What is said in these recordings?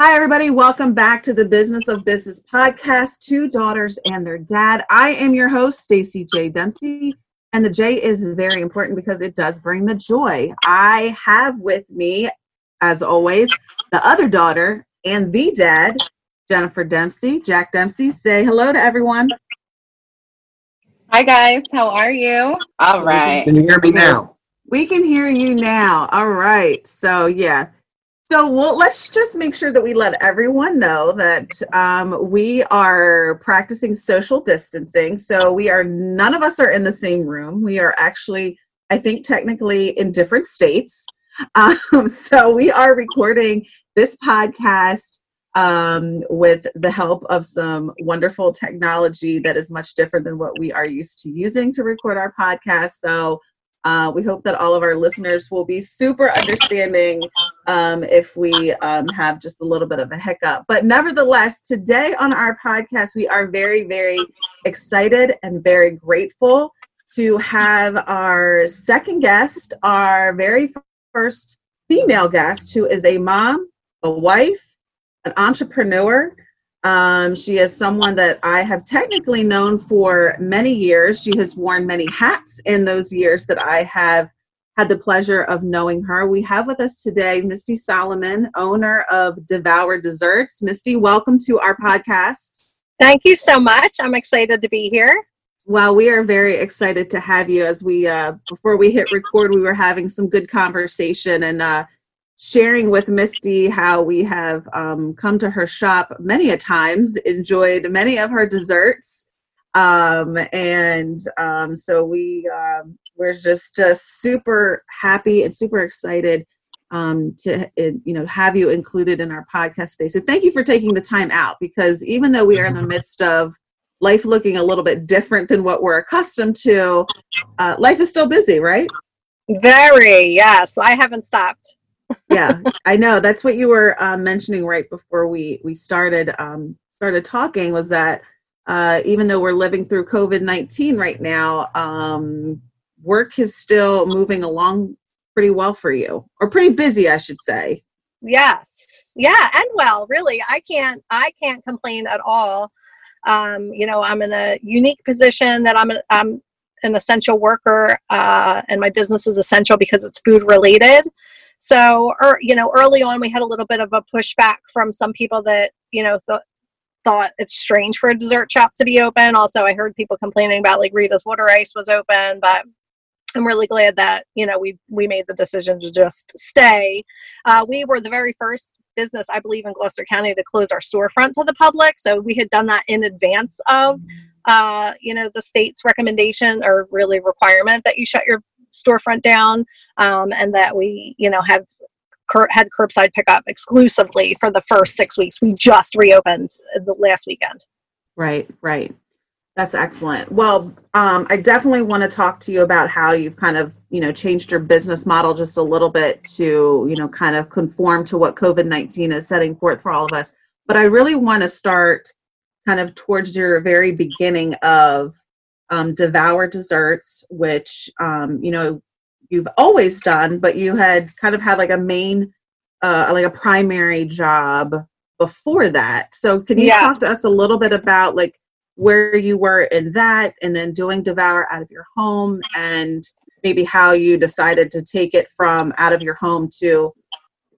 Hi, everybody. Welcome back to the Business of Business podcast, Two Daughters and Their Dad. I am your host, Staci J. Dempsey, and the J is very important because it does bring the joy. I have with me, as always, the other daughter and the dad, Jennifer Dempsey. Jack Dempsey, say hello to everyone. Hi, guys. How are you? All right. Can you hear me now? We can hear you now. All right. So, yeah so well, let's just make sure that we let everyone know that um, we are practicing social distancing. So we are none of us are in the same room. We are actually, I think, technically in different states. Um, so we are recording this podcast um, with the help of some wonderful technology that is much different than what we are used to using to record our podcast. So uh, we hope that all of our listeners will be super understanding um, if we um, have just a little bit of a hiccup. But nevertheless, today on our podcast, we are very, very excited and very grateful to have our second guest, our very first female guest, who is a mom, a wife, an entrepreneur, um, she is someone that I have technically known for many years. She has worn many hats in those years that I have had the pleasure of knowing her. We have with us today Misty Solomon, owner of Devour Desserts. Misty, welcome to our podcast. Thank you so much. I'm excited to be here. Well, we are very excited to have you. As we uh, before we hit record, we were having some good conversation, and uh, sharing with Misty how we have um, come to her shop many a times, enjoyed many of her desserts. Um, and um, so we um, we're just uh, super happy and super excited um, to you know have you included in our podcast today. So thank you for taking the time out because even though we are in the midst of life looking a little bit different than what we're accustomed to, uh, life is still busy, right? Very, yes. I haven't stopped yeah, I know. That's what you were uh, mentioning right before we we started um, started talking. Was that uh, even though we're living through COVID nineteen right now, um, work is still moving along pretty well for you, or pretty busy, I should say. Yes, yeah, and well, really, I can't I can't complain at all. Um, you know, I'm in a unique position that I'm I'm an essential worker, uh, and my business is essential because it's food related. So, or, you know, early on, we had a little bit of a pushback from some people that, you know, th- thought it's strange for a dessert shop to be open. Also, I heard people complaining about like Rita's Water Ice was open, but I'm really glad that you know we we made the decision to just stay. Uh, we were the very first business, I believe, in Gloucester County to close our storefront to the public. So we had done that in advance of uh, you know the state's recommendation or really requirement that you shut your storefront down, um, and that we, you know, have cur- had curbside pickup exclusively for the first six weeks. We just reopened the last weekend. Right, right. That's excellent. Well, um, I definitely want to talk to you about how you've kind of, you know, changed your business model just a little bit to, you know, kind of conform to what COVID 19 is setting forth for all of us. But I really want to start kind of towards your very beginning of um, devour desserts, which um, you know you've always done, but you had kind of had like a main, uh, like a primary job before that. So can you yeah. talk to us a little bit about like where you were in that, and then doing devour out of your home, and maybe how you decided to take it from out of your home to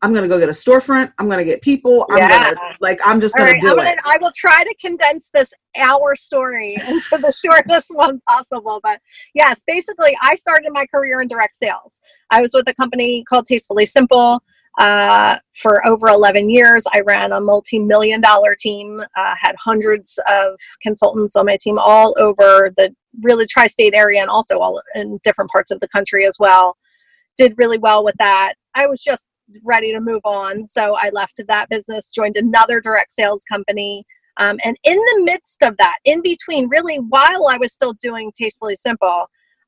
I'm gonna go get a storefront. I'm gonna get people. I'm yeah. gonna like I'm just gonna right, do gonna, it. I will try to condense this hour story into the shortest one possible. But yes, basically, I started my career in direct sales. I was with a company called Tastefully Simple uh, for over 11 years. I ran a multi-million dollar team. Uh, had hundreds of consultants on my team all over the really tri-state area and also all in different parts of the country as well. Did really well with that. I was just ready to move on. So I left that business, joined another direct sales company. Um, and in the midst of that, in between, really, while I was still doing Tastefully Simple,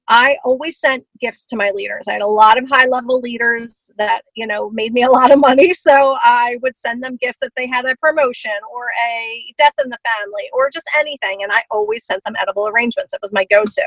I always sent gifts to my leaders. I had a lot of high level leaders that, you know, made me a lot of money. So I would send them gifts if they had a promotion or a death in the family or just anything. And I always sent them edible arrangements. It was my go to.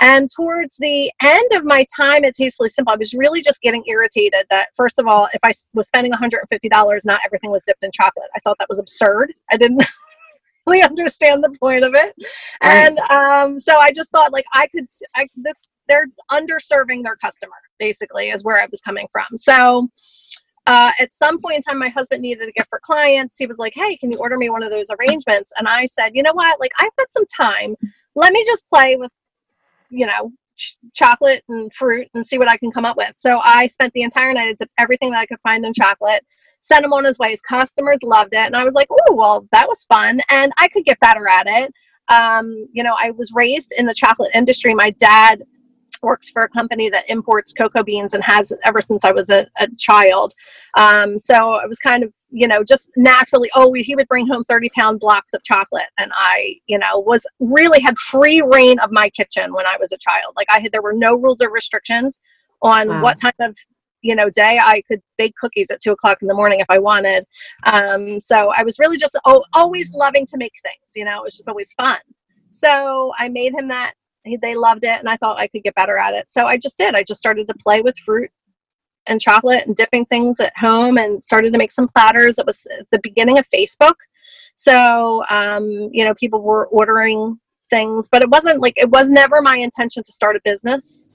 And towards the end of my time at Tastefully Simple, I was really just getting irritated that, first of all, if I was spending $150, not everything was dipped in chocolate. I thought that was absurd. I didn't really understand the point of it. And um, so I just thought, like, I could, I, this, they're underserving their customer, basically, is where I was coming from. So, uh, at some point in time, my husband needed a gift for clients. He was like, Hey, can you order me one of those arrangements? And I said, You know what? Like, I've got some time. Let me just play with, you know, ch- chocolate and fruit and see what I can come up with. So I spent the entire night, I dipped everything that I could find in chocolate, sent him on his way. His customers loved it. And I was like, Oh, well, that was fun. And I could get better at it. Um, you know, I was raised in the chocolate industry. My dad works for a company that imports cocoa beans and has ever since I was a, a child. Um, so I was kind of, you know, just naturally, oh, he would bring home 30 pound blocks of chocolate. And I, you know, was really had free rein of my kitchen when I was a child. Like I had, there were no rules or restrictions on wow. what time of you know day i could bake cookies at two o'clock in the morning if i wanted um, so i was really just oh, always loving to make things you know it was just always fun so i made him that they loved it and i thought i could get better at it. So i just did. I just started to play with fruit and chocolate and dipping things at home and started to make some platters. It was the beginning of facebook. So um, you know people were ordering things but it wasn't like it was never my intention to start a business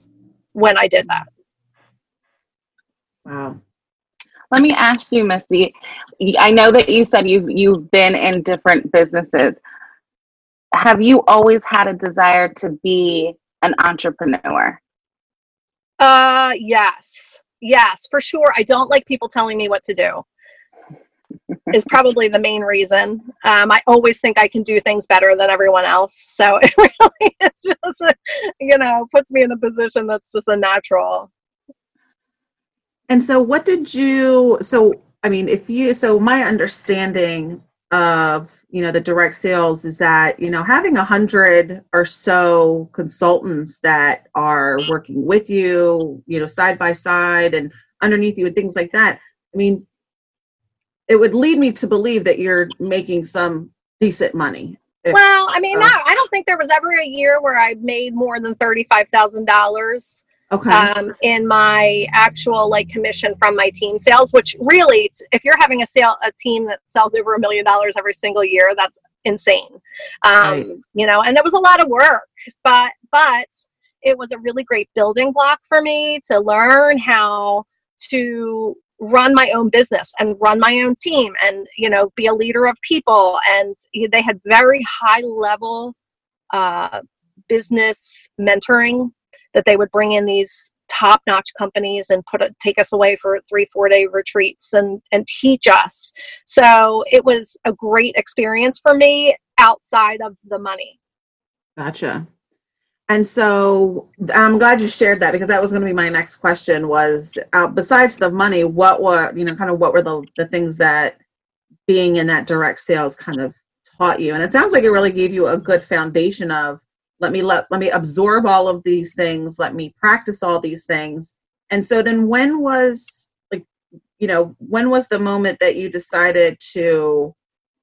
when i did that. Wow. Let me ask you Misty i know that you said you've you've been in different businesses have you always had a desire to be an entrepreneur? Uh, yes. Yes, for sure. I don't like people telling me what to do. is probably the main reason. Um, I always think I can do things better than everyone else. So it really it's just, a, you know, puts me in a position that's just a natural. And so, what did you? So, I mean, if you, so my understanding of you know the direct sales is that you know having a hundred or so consultants that are working with you you know side by side and underneath you and things like that i mean it would lead me to believe that you're making some decent money if, well i mean uh, no i don't think there was ever a year where i made more than $35000 okay. um, in my actual like commission from my team sales which really if you're having a sale a team that sells over a million dollars every single year that's insane um, right. you know and that was a lot of work but but it was a really great building block for me to learn how to run my own business and run my own team and you know be a leader of people and they had very high level uh, business mentoring that they would bring in these top notch companies and put it, take us away for three, four day retreats and, and teach us. So it was a great experience for me outside of the money. Gotcha. And so I'm glad you shared that because that was going to be my next question was uh, besides the money, what were, you know, kind of what were the, the things that being in that direct sales kind of taught you? And it sounds like it really gave you a good foundation of let me let let me absorb all of these things let me practice all these things. And so then when was like you know when was the moment that you decided to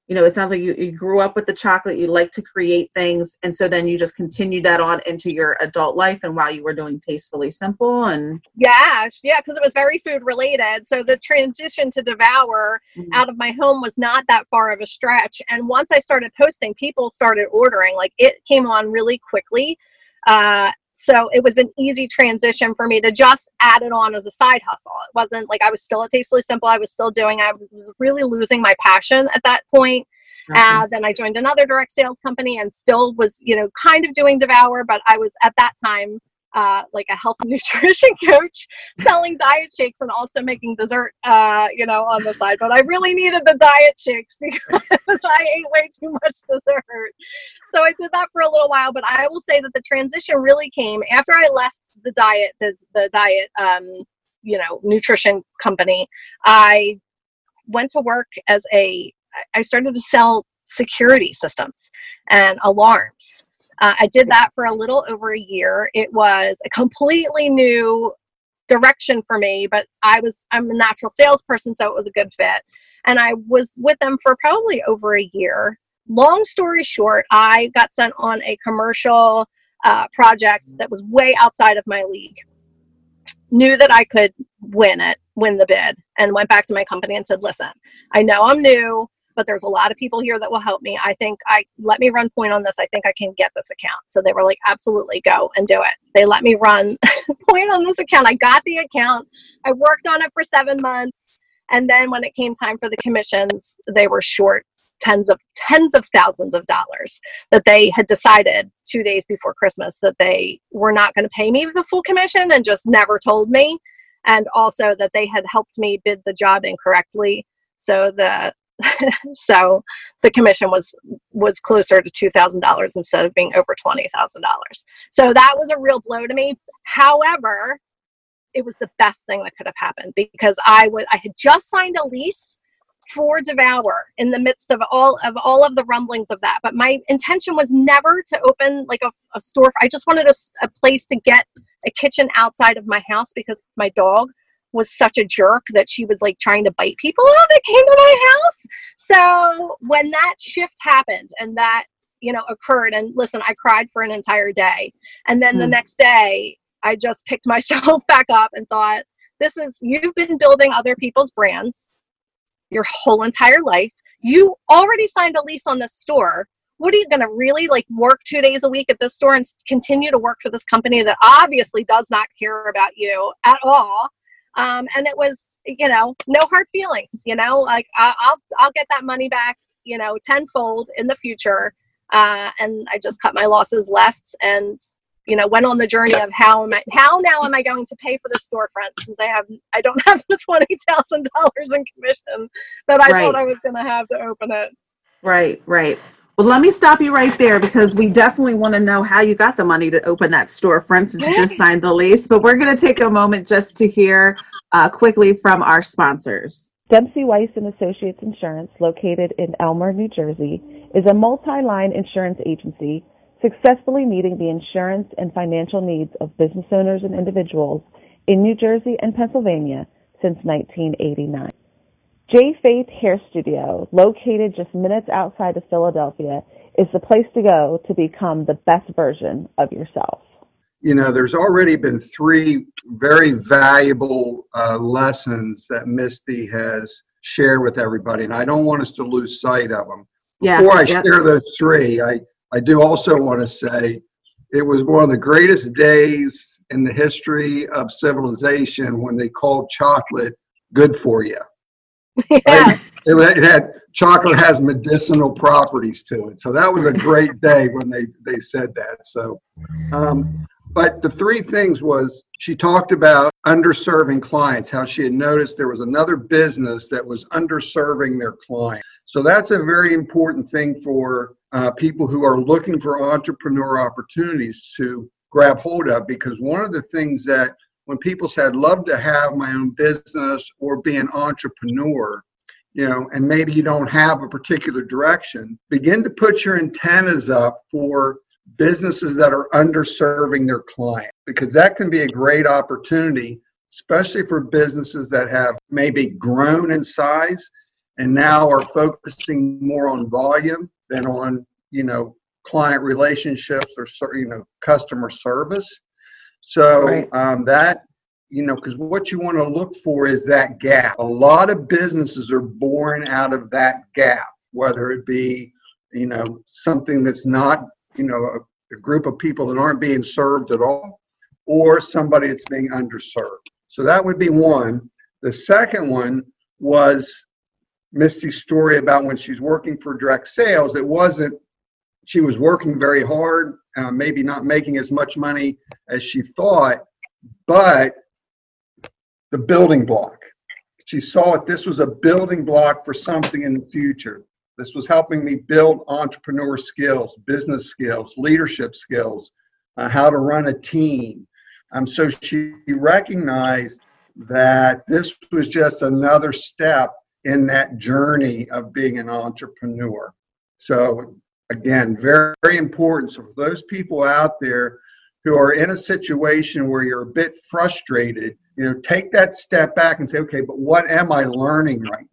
you know, it sounds like you, you grew up with the chocolate, you like to create things, and so then you just continued that on into your adult life and while you were doing Tastefully Simple and Yeah, yeah, because it was very food related. So the transition to Devour mm-hmm. out of my home was not that far of a stretch. And once I started posting, people started ordering. Like it came on really quickly. Uh, so it was an easy transition for me to just add it on as a side hustle. It wasn't like I was still at Tastefully Simple. I was still doing, I was really losing my passion at that point. Uh, then I joined another direct sales company and still was, you know, kind of doing Devour, but I was at that time uh, like a health and nutrition coach selling diet shakes and also making dessert, uh, you know, on the side. But I really needed the diet shakes because I ate way too much dessert. So I did that for a little while. But I will say that the transition really came after I left the diet, the, the diet, um, you know, nutrition company. I went to work as a, I started to sell security systems and alarms uh, I did that for a little over a year. It was a completely new direction for me, but I was I'm a natural salesperson, so it was a good fit. And I was with them for probably over a year. Long story short, I got sent on a commercial uh, project that was way outside of my league. Knew that I could win it, win the bid, and went back to my company and said, "Listen, I know I'm new, but there's a lot of people here that will help me. I think I let me run point on this. I think I can get this account." So they were like, "Absolutely, go and do it." They let me run point on this account. I got the account. I worked on it for seven months, and then when it came time for the commissions, they were short tens of tens of thousands of dollars that they had decided two days before Christmas that they were not going to pay me the full commission and just never told me. And also that they had helped me bid the job incorrectly. So the so the commission was was closer to two thousand dollars instead of being over twenty thousand dollars. So that was a real blow to me. However, it was the best thing that could have happened because I was I had just signed a lease for Devour in the midst of all of all of the rumblings of that. But my intention was never to open like a, a store. I just wanted a, a place to get a kitchen outside of my house because my dog was such a jerk that she was like trying to bite people that came to my house. So when that shift happened and that you know occurred, and listen, I cried for an entire day, and then mm. the hmm. next day I just picked myself back up and thought, "This is you've been building other people's brands." your whole entire life. You already signed a lease on this store. What are you going to really like work two days a week at this store and continue to work for this company that obviously does not care about you at all? Um, and it was, you know, no hard feelings. You know, like I, will I'll get that money back, you know, tenfold in the future. Uh, and I just cut my losses left and you know went on the journey of how am I how now am I going to pay for the storefront since I have I don't have the twenty thousand dollars in commission that I right. thought I was going to have to open it. Right, right. Well, let me stop you right there because we definitely want to know how you got the money to open that storefront since you just signed the lease. But we're going to take a moment just to hear uh, quickly from our sponsors. Dempsey Weiss and Associates Insurance, located in Elmer, New Jersey, is a multi-line insurance agency successfully meeting the insurance and financial needs of business owners and individuals in New Jersey and Pennsylvania since 1989. J Faith Hair Studio, located just minutes outside of Philadelphia, is the place to go to become the best version of yourself. You know, there's already been three very valuable uh, lessons that Misty has shared with everybody, and I don't want us to lose sight of them. Yeah, Before I yep. share those three, I, I do also want to say it was one of the greatest days in the history of civilization when they called chocolate good for you. Yeah. Right? It, it, had chocolate has medicinal properties to it, so that was a great day when they they said that. So, um, but the three things was she talked about underserving clients, how she had noticed there was another business that was underserving their client. So that's a very important thing for uh, people who are looking for entrepreneur opportunities to grab hold of because one of the things that when people said love to have my own business or be an entrepreneur you know and maybe you don't have a particular direction begin to put your antennas up for businesses that are underserving their client because that can be a great opportunity especially for businesses that have maybe grown in size and now are focusing more on volume than on you know client relationships or you know customer service so right. um, that you know because what you want to look for is that gap. A lot of businesses are born out of that gap whether it be you know something that's not you know a, a group of people that aren't being served at all or somebody that's being underserved. So that would be one. The second one was Misty's story about when she's working for direct sales, it wasn't, she was working very hard, uh, maybe not making as much money as she thought, but the building block. She saw it, this was a building block for something in the future. This was helping me build entrepreneur skills, business skills, leadership skills, uh, how to run a team. Um, so she recognized that this was just another step in that journey of being an entrepreneur. So, again, very, very important. So, for those people out there who are in a situation where you're a bit frustrated, you know, take that step back and say, okay, but what am I learning right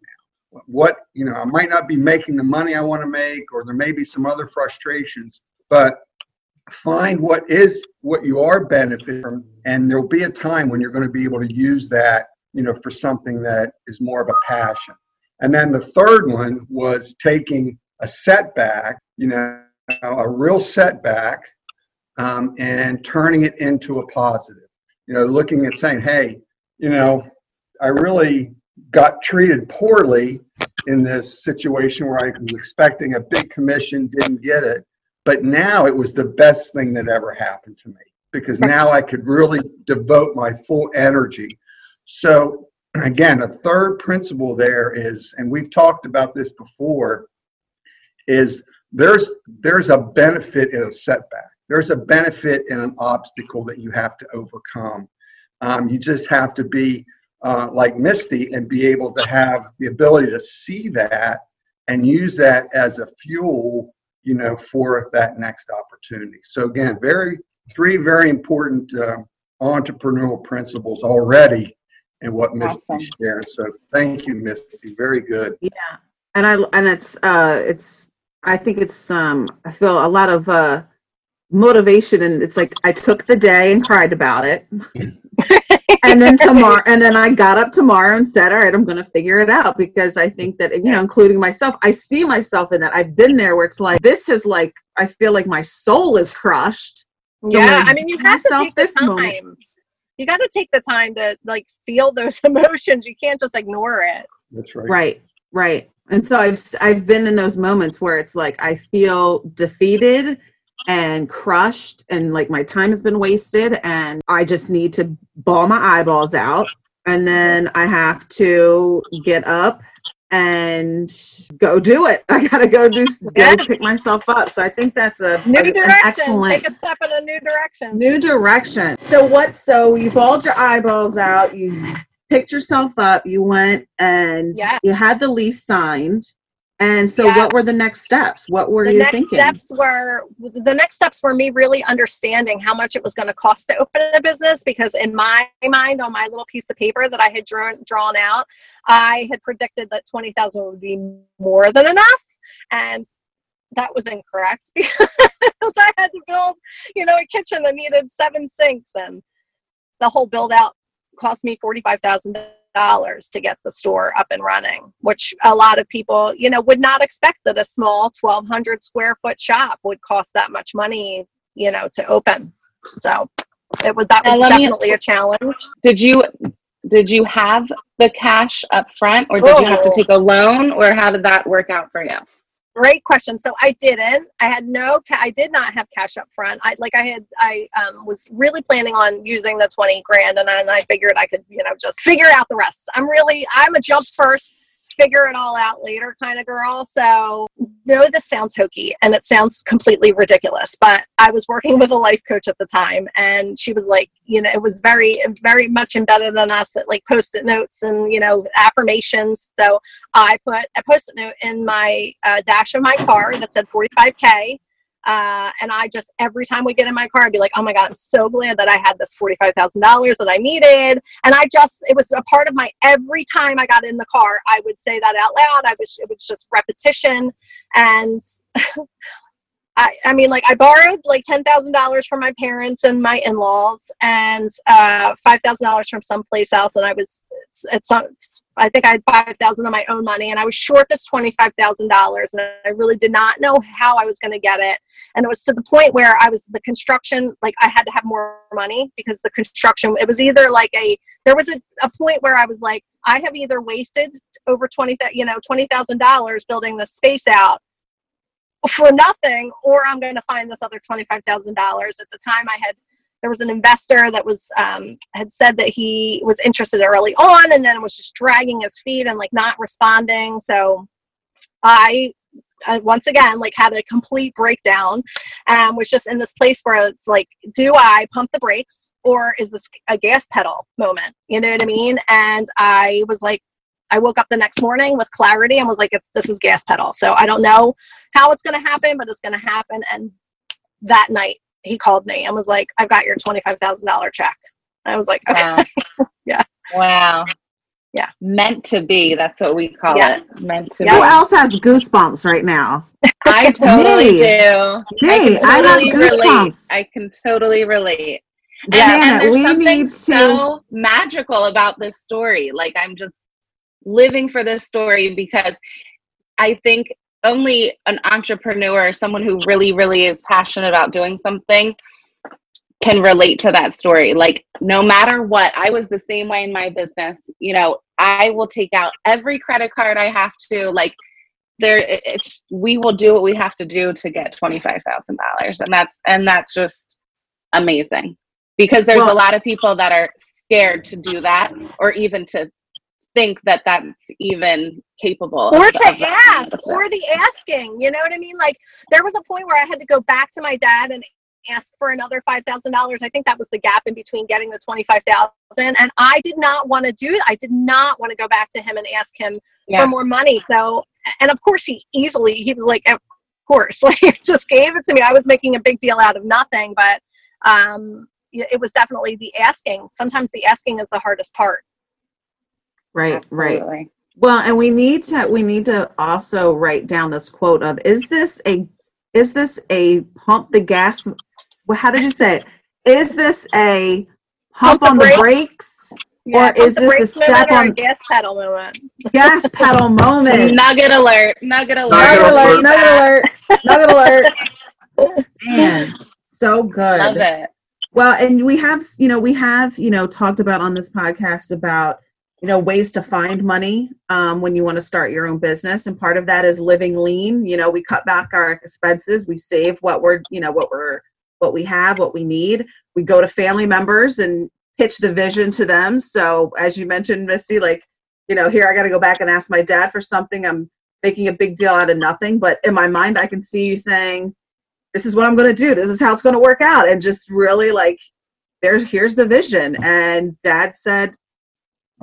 now? What, you know, I might not be making the money I want to make, or there may be some other frustrations, but find what is what you are benefiting from, and there'll be a time when you're going to be able to use that, you know, for something that is more of a passion. And then the third one was taking a setback, you know, a real setback, um, and turning it into a positive. You know, looking at saying, hey, you know, I really got treated poorly in this situation where I was expecting a big commission, didn't get it. But now it was the best thing that ever happened to me because now I could really devote my full energy. So, again, a third principle there is, and we've talked about this before, is there's there's a benefit in a setback. There's a benefit in an obstacle that you have to overcome. Um, you just have to be uh, like Misty and be able to have the ability to see that and use that as a fuel, you know, for that next opportunity. So again, very three very important uh, entrepreneurial principles already and what Misty awesome. shared. So thank you, Misty. Very good. Yeah, and I and it's uh it's I think it's um I feel a lot of uh motivation and it's like I took the day and cried about it. and then tomorrow and then I got up tomorrow and said, All right, I'm gonna figure it out because I think that you know, including myself, I see myself in that. I've been there where it's like this is like I feel like my soul is crushed. Yeah, I mean you have to take the time. Moment. You gotta take the time to like feel those emotions. You can't just ignore it. That's right. Right, right. And so I've I've been in those moments where it's like I feel defeated and crushed and like my time has been wasted and I just need to bawl my eyeballs out and then I have to get up and go do it. I gotta go do go pick myself up. So I think that's a new a, direction. excellent take a step in a new direction. New direction. So what? So you bawled your eyeballs out. You picked yourself up. You went and yeah. you had the lease signed. And so, yes. what were the next steps? What were the you next thinking? Steps were the next steps were me really understanding how much it was going to cost to open a business. Because in my mind, on my little piece of paper that I had drawn drawn out, I had predicted that twenty thousand would be more than enough, and that was incorrect because I had to build, you know, a kitchen that needed seven sinks, and the whole build out cost me forty five thousand dollars to get the store up and running, which a lot of people, you know, would not expect that a small 1200 square foot shop would cost that much money, you know, to open. So it was that was definitely me, a challenge. Did you did you have the cash up front or did oh. you have to oh. take a loan or how did that work out for you? Great question. So I didn't. I had no. I did not have cash up front. I like. I had. I um, was really planning on using the twenty grand, and then I figured I could, you know, just figure out the rest. I'm really. I'm a jump first figure it all out later kind of girl. So, no, this sounds hokey and it sounds completely ridiculous, but I was working with a life coach at the time and she was like, you know, it was very, very much embedded in us at like post it notes and, you know, affirmations. So, I put a post it note in my uh, dash of my car that said 45K uh, and I just, every time we get in my car, I'd be like, oh my God, I'm so glad that I had this $45,000 that I needed. And I just, it was a part of my, every time I got in the car, I would say that out loud. I was, it was just repetition. And I, I mean, like I borrowed like ten thousand dollars from my parents and my in-laws, and uh, five thousand dollars from someplace else, and I was at some. I think I had five thousand of my own money, and I was short this twenty-five thousand dollars, and I really did not know how I was going to get it. And it was to the point where I was the construction, like I had to have more money because the construction. It was either like a there was a, a point where I was like, I have either wasted over twenty, you know, twenty thousand dollars building the space out for nothing, or I'm going to find this other $25,000. At the time, I had there was an investor that was um, had said that he was interested early on, and then was just dragging his feet and like not responding. So I uh, once again like had a complete breakdown and was just in this place where it's like do i pump the brakes or is this a gas pedal moment you know what i mean and i was like I woke up the next morning with clarity and was like, it's, this is gas pedal. So I don't know how it's going to happen, but it's going to happen. And that night he called me and was like, I've got your $25,000 check. I was like, okay. Wow. yeah. Wow. yeah meant to be that's what we call yes. it meant to be who else has goosebumps right now i totally me. do me i, totally have goosebumps relate. i can totally relate and, yeah, and there's we something need to... so magical about this story like i'm just living for this story because i think only an entrepreneur someone who really really is passionate about doing something can relate to that story. Like, no matter what, I was the same way in my business. You know, I will take out every credit card I have to. Like, there, it's we will do what we have to do to get twenty five thousand dollars, and that's and that's just amazing because there's well, a lot of people that are scared to do that or even to think that that's even capable or to ask or the asking you know what i mean like there was a point where i had to go back to my dad and ask for another $5,000. I think that was the gap in between getting the 25,000 and I did not want to do that. I did not want to go back to him and ask him yeah. for more money. So, and of course he easily, he was like, of course, like just gave it to me. I was making a big deal out of nothing, but um, it was definitely the asking. Sometimes the asking is the hardest part. Right, Absolutely. right. Well, and we need to we need to also write down this quote of is this a is this a pump the gas well, how did you say it? Is this a pump, pump on the, brakes? Yeah, or is this a step on gas pedal moment? Gas pedal moment. Nugget alert! Nugget alert! Nugget alert! Nugget alert! Nugget alert! Man, so good. Love it. Well, and we have, you know, we have, you know, talked about on this podcast about, you know, ways to find money um, when you want to start your own business, and part of that is living lean. You know, we cut back our expenses, we save what we're, you know, what we're what we have, what we need. We go to family members and pitch the vision to them. So as you mentioned, Misty, like, you know, here I got to go back and ask my dad for something. I'm making a big deal out of nothing, but in my mind, I can see you saying, "This is what I'm going to do. This is how it's going to work out," and just really like, there's here's the vision. And Dad said,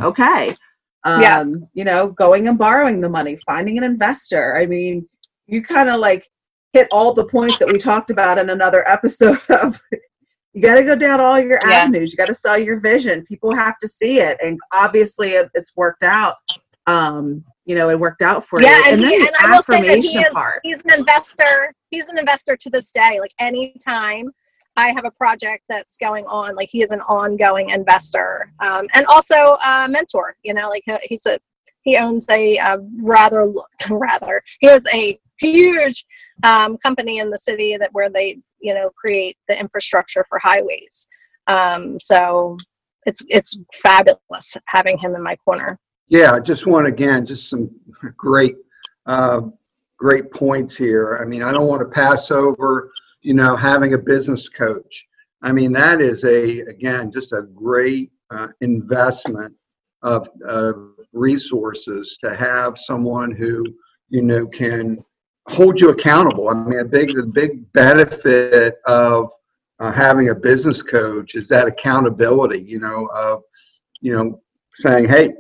"Okay." Um, yeah. You know, going and borrowing the money, finding an investor. I mean, you kind of like hit all the points that we talked about in another episode of you got to go down all your yeah. avenues you got to sell your vision people have to see it and obviously it, it's worked out um you know it worked out for yeah, you and, and then he, the and affirmation he is, part he's an investor he's an investor to this day like anytime i have a project that's going on like he is an ongoing investor um, and also a mentor you know like he's a he owns a, a rather rather he has a huge um, company in the city that where they you know create the infrastructure for highways. Um, so it's it's fabulous having him in my corner. Yeah, just want again just some great uh, great points here. I mean, I don't want to pass over you know having a business coach. I mean, that is a again just a great uh, investment of, of resources to have someone who you know can hold you accountable. I mean, a big the big benefit of uh, having a business coach is that accountability. You know, of you know saying, hey,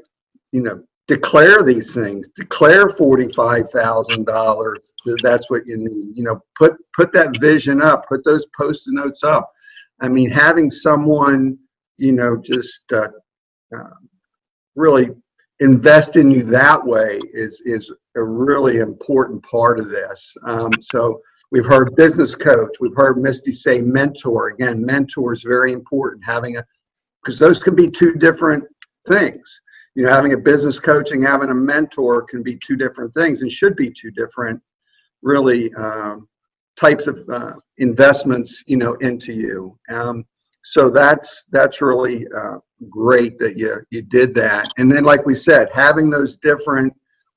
you know, declare these things. Declare forty five thousand dollars. That's what you need. You know, put put that vision up. Put those post-it notes up. I mean, having someone, you know, just uh, uh, really invest in you that way is is a really important part of this. Um, so we've heard business coach, we've heard Misty say mentor. Again, mentor is very important. Having a because those can be two different things. You know, having a business coach and having a mentor can be two different things and should be two different, really um, types of uh, investments. You know, into you. Um, so that's that's really uh, great that you you did that. And then, like we said, having those different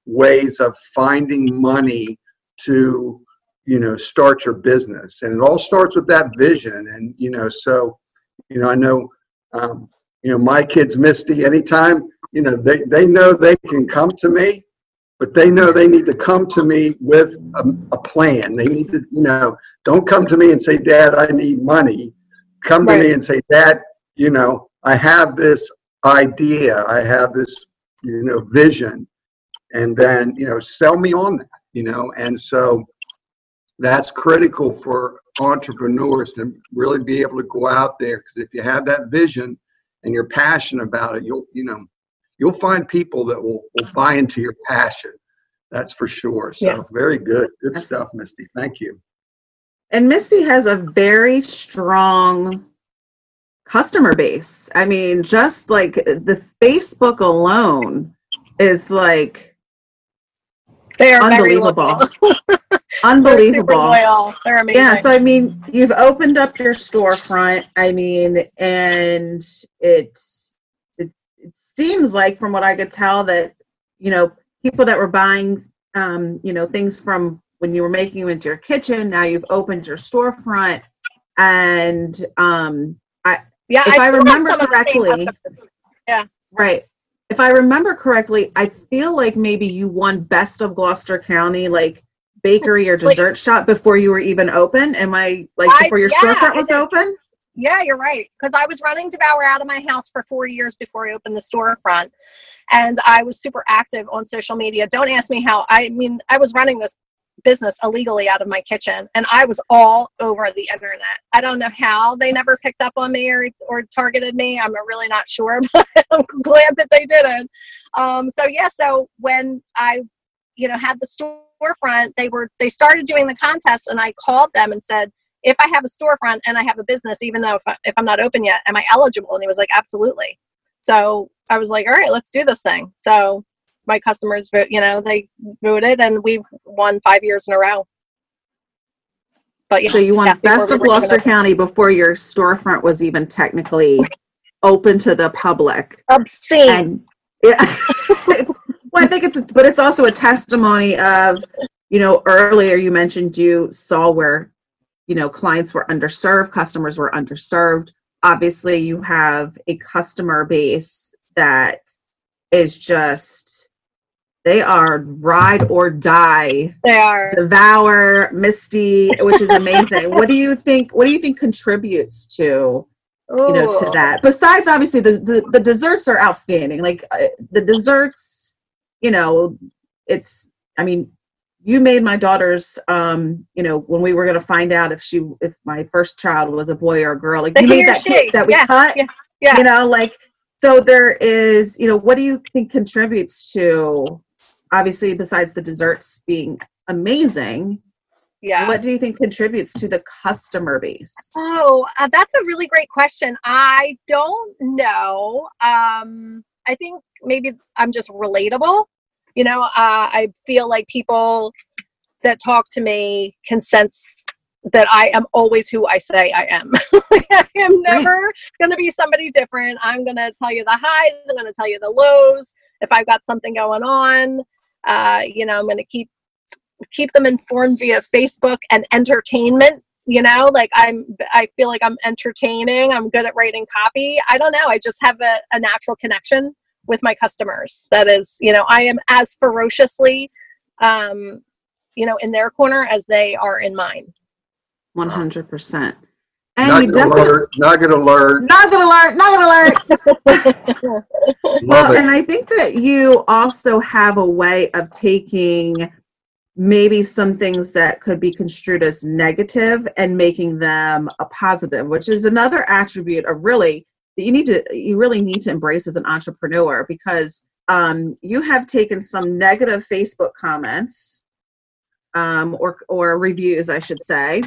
ways of finding money to you know start your business, and it all starts with that vision. And you know, so you know, I know um, you know my kids, Misty. Anytime you know they they know they can come to me but they know they need to come to me with a, a, plan. They need to, you know, don't come to me and say, Dad, I need money come to me and say, Dad, you know, I have this idea, I have this, you know, vision, and then, you know, sell me on that, you know, and so that's critical for entrepreneurs to really be able to go out there because if you have that vision and you're passionate about it, you'll, you know, you'll find people that will, will buy into your passion. That's for sure. So yeah. very good. Good stuff, Misty. Thank you. And Misty has a very strong customer base. I mean, just like the Facebook alone is like they are unbelievable. unbelievable. They're, They're amazing. Yeah, so I mean, you've opened up your storefront. I mean, and it's it, it seems like from what I could tell that you know people that were buying um, you know things from when you were making them into your kitchen. Now you've opened your storefront, and um, I yeah, if I, I remember correctly, yeah, right. If I remember correctly, I feel like maybe you won Best of Gloucester County, like bakery or dessert like, shop before you were even open. Am I like before your yeah, storefront was open? Yeah, you're right. Because I was running Devour out of my house for four years before I opened the storefront. And I was super active on social media. Don't ask me how. I mean, I was running this business illegally out of my kitchen and I was all over the internet. I don't know how they never picked up on me or, or targeted me. I'm really not sure, but I'm glad that they didn't. Um, so yeah, so when I, you know, had the storefront, they were, they started doing the contest and I called them and said, if I have a storefront and I have a business, even though if, I, if I'm not open yet, am I eligible? And he was like, absolutely. So I was like, all right, let's do this thing. So my customers vote you know they voted and we've won five years in a row but yeah, so you won best of gloucester county before your storefront was even technically open to the public obscene and, yeah well i think it's but it's also a testimony of you know earlier you mentioned you saw where you know clients were underserved customers were underserved obviously you have a customer base that is just they are ride or die. They are devour Misty, which is amazing. what do you think? What do you think contributes to you know to that? Besides, obviously, the the, the desserts are outstanding. Like uh, the desserts, you know, it's. I mean, you made my daughter's. Um, you know, when we were going to find out if she, if my first child was a boy or a girl, like the you made that cake that we yeah, cut. Yeah, yeah. You know, like so there is. You know, what do you think contributes to obviously besides the desserts being amazing yeah what do you think contributes to the customer base oh uh, that's a really great question i don't know um i think maybe i'm just relatable you know uh, i feel like people that talk to me can sense that I am always who I say I am. I am never going to be somebody different. I'm going to tell you the highs, I'm going to tell you the lows. If I've got something going on, uh, you know, I'm going to keep keep them informed via Facebook and entertainment. You know, like I'm, I feel like I'm entertaining. I'm good at writing copy. I don't know. I just have a, a natural connection with my customers. That is, you know, I am as ferociously, um, you know, in their corner as they are in mine. One hundred percent. And nugget alert, nugget alert. Nugget alert, not gonna alert. well, and I think that you also have a way of taking maybe some things that could be construed as negative and making them a positive, which is another attribute of really that you need to you really need to embrace as an entrepreneur because um, you have taken some negative Facebook comments um, or or reviews, I should say,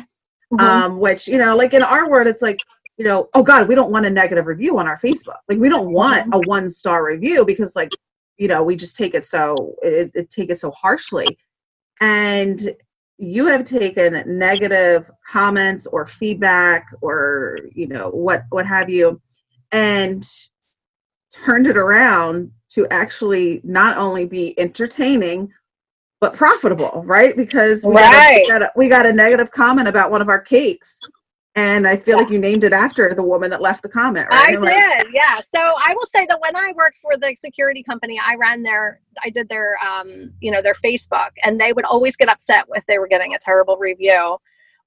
mm-hmm. um, which you know like in our word it's like you know oh god we don't want a negative review on our facebook like we don't want mm-hmm. a one star review because like you know we just take it so it, it take it so harshly and you have taken negative comments or feedback or you know what what have you and turned it around to actually not only be entertaining but profitable, right? Because we, right. got, a, we, got a, we got a negative comment about one of our cakes. And I feel yeah. like you named it after the woman that left the comment, right? I like, did, yeah. So I will say that when I worked for the security company, I ran their, I did their, um, you know, their Facebook, and they would always get upset if they were getting a terrible review,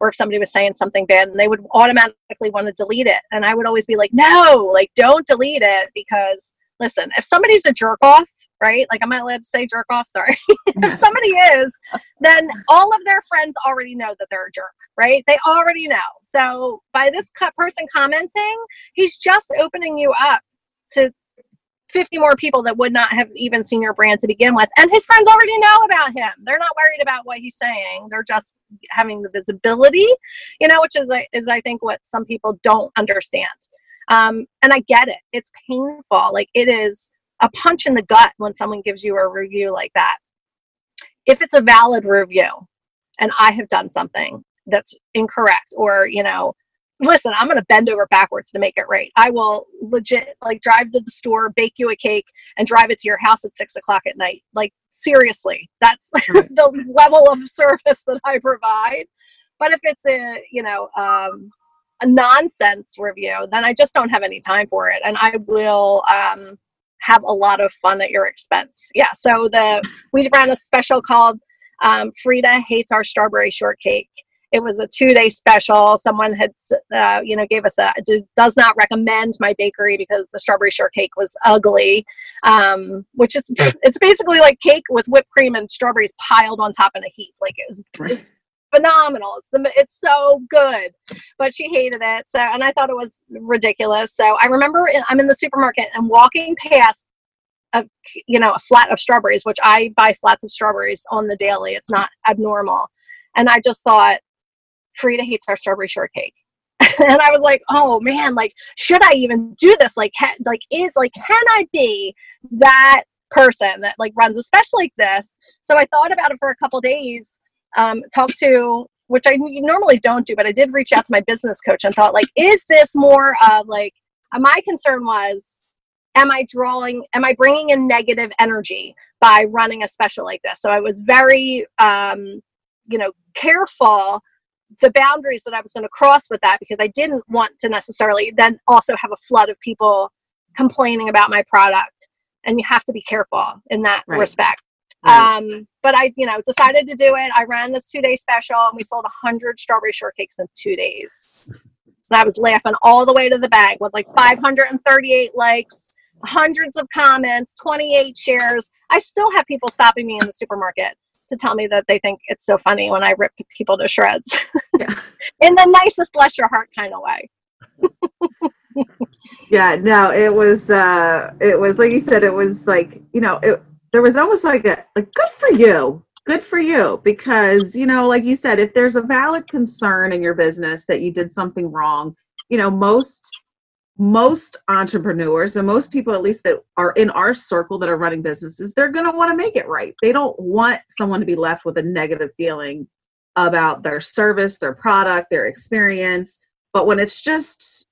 or if somebody was saying something bad, and they would automatically want to delete it. And I would always be like, no, like don't delete it because listen, if somebody's a jerk off, right? Like, am I allowed to say jerk off? Sorry. Yes. if somebody is, then all of their friends already know that they're a jerk, right? They already know. So by this person commenting, he's just opening you up to 50 more people that would not have even seen your brand to begin with. And his friends already know about him. They're not worried about what he's saying. They're just having the visibility, you know, which is, is I think what some people don't understand. Um, and I get it. It's painful. Like it is a punch in the gut when someone gives you a review like that. If it's a valid review and I have done something that's incorrect or, you know, listen, I'm going to bend over backwards to make it right. I will legit like drive to the store, bake you a cake, and drive it to your house at six o'clock at night. Like, seriously, that's the level of service that I provide. But if it's a, you know, um, a nonsense review, then I just don't have any time for it. And I will um, have a lot of fun at your expense. Yeah. So the we ran a special called um, Frida Hates Our Strawberry Shortcake it was a two day special. Someone had, uh, you know, gave us a does not recommend my bakery because the strawberry shortcake was ugly, um, which is it's basically like cake with whipped cream and strawberries piled on top in a heap. Like it was, it's phenomenal. It's the, it's so good, but she hated it. So, and I thought it was ridiculous. So I remember I'm in the supermarket and walking past a you know a flat of strawberries which i buy flats of strawberries on the daily it's not abnormal and i just thought Frida hates our strawberry shortcake. and I was like, oh man, like, should I even do this? Like, ha- like, is like, can I be that person that like runs a special like this? So I thought about it for a couple days. Um, talked to which I normally don't do, but I did reach out to my business coach and thought, like, is this more of like, my concern was, am I drawing, am I bringing in negative energy by running a special like this? So I was very, um, you know, careful the boundaries that I was going to cross with that because I didn't want to necessarily then also have a flood of people complaining about my product. And you have to be careful in that right. respect. Right. Um, but I, you know, decided to do it. I ran this two day special and we sold 100 strawberry shortcakes in two days. And I was laughing all the way to the bank with like 538 likes, hundreds of comments, 28 shares. I still have people stopping me in the supermarket to tell me that they think it's so funny when I rip people to shreds. Yeah. In the nicest bless your heart kind of way. yeah, no, it was uh it was like you said, it was like, you know, it there was almost like a like good for you. Good for you. Because, you know, like you said, if there's a valid concern in your business that you did something wrong, you know, most most entrepreneurs and most people at least that are in our circle that are running businesses they're going to want to make it right. They don't want someone to be left with a negative feeling about their service their product their experience. But when it's just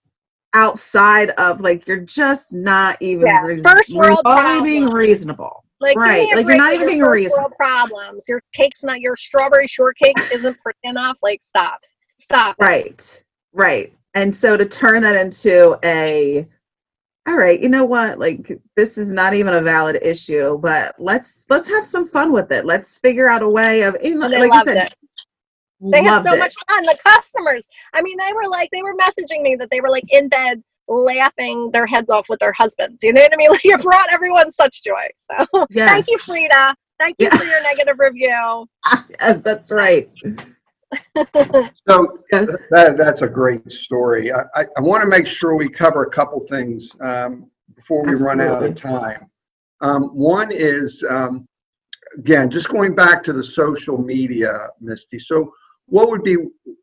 outside of like you're just not even yeah. first world only being reasonable. Like right like you're not even being reasonable. problems. Your cake's not your strawberry shortcake isn't pretty enough. Like stop. Stop. Right right and so to turn that into a all right you know what like this is not even a valid issue but let's let's have some fun with it let's figure out a way of you know, like loved said, it. they had so it. much fun the customers i mean they were like they were messaging me that they were like in bed laughing their heads off with their husbands you know what i mean like you brought everyone such joy so yes. thank you frida thank you yeah. for your negative review yes that's right so that, that's a great story. I, I, I want to make sure we cover a couple things um, before we Absolutely. run out of time. Um, one is, um, again, just going back to the social media, Misty. So, what would be,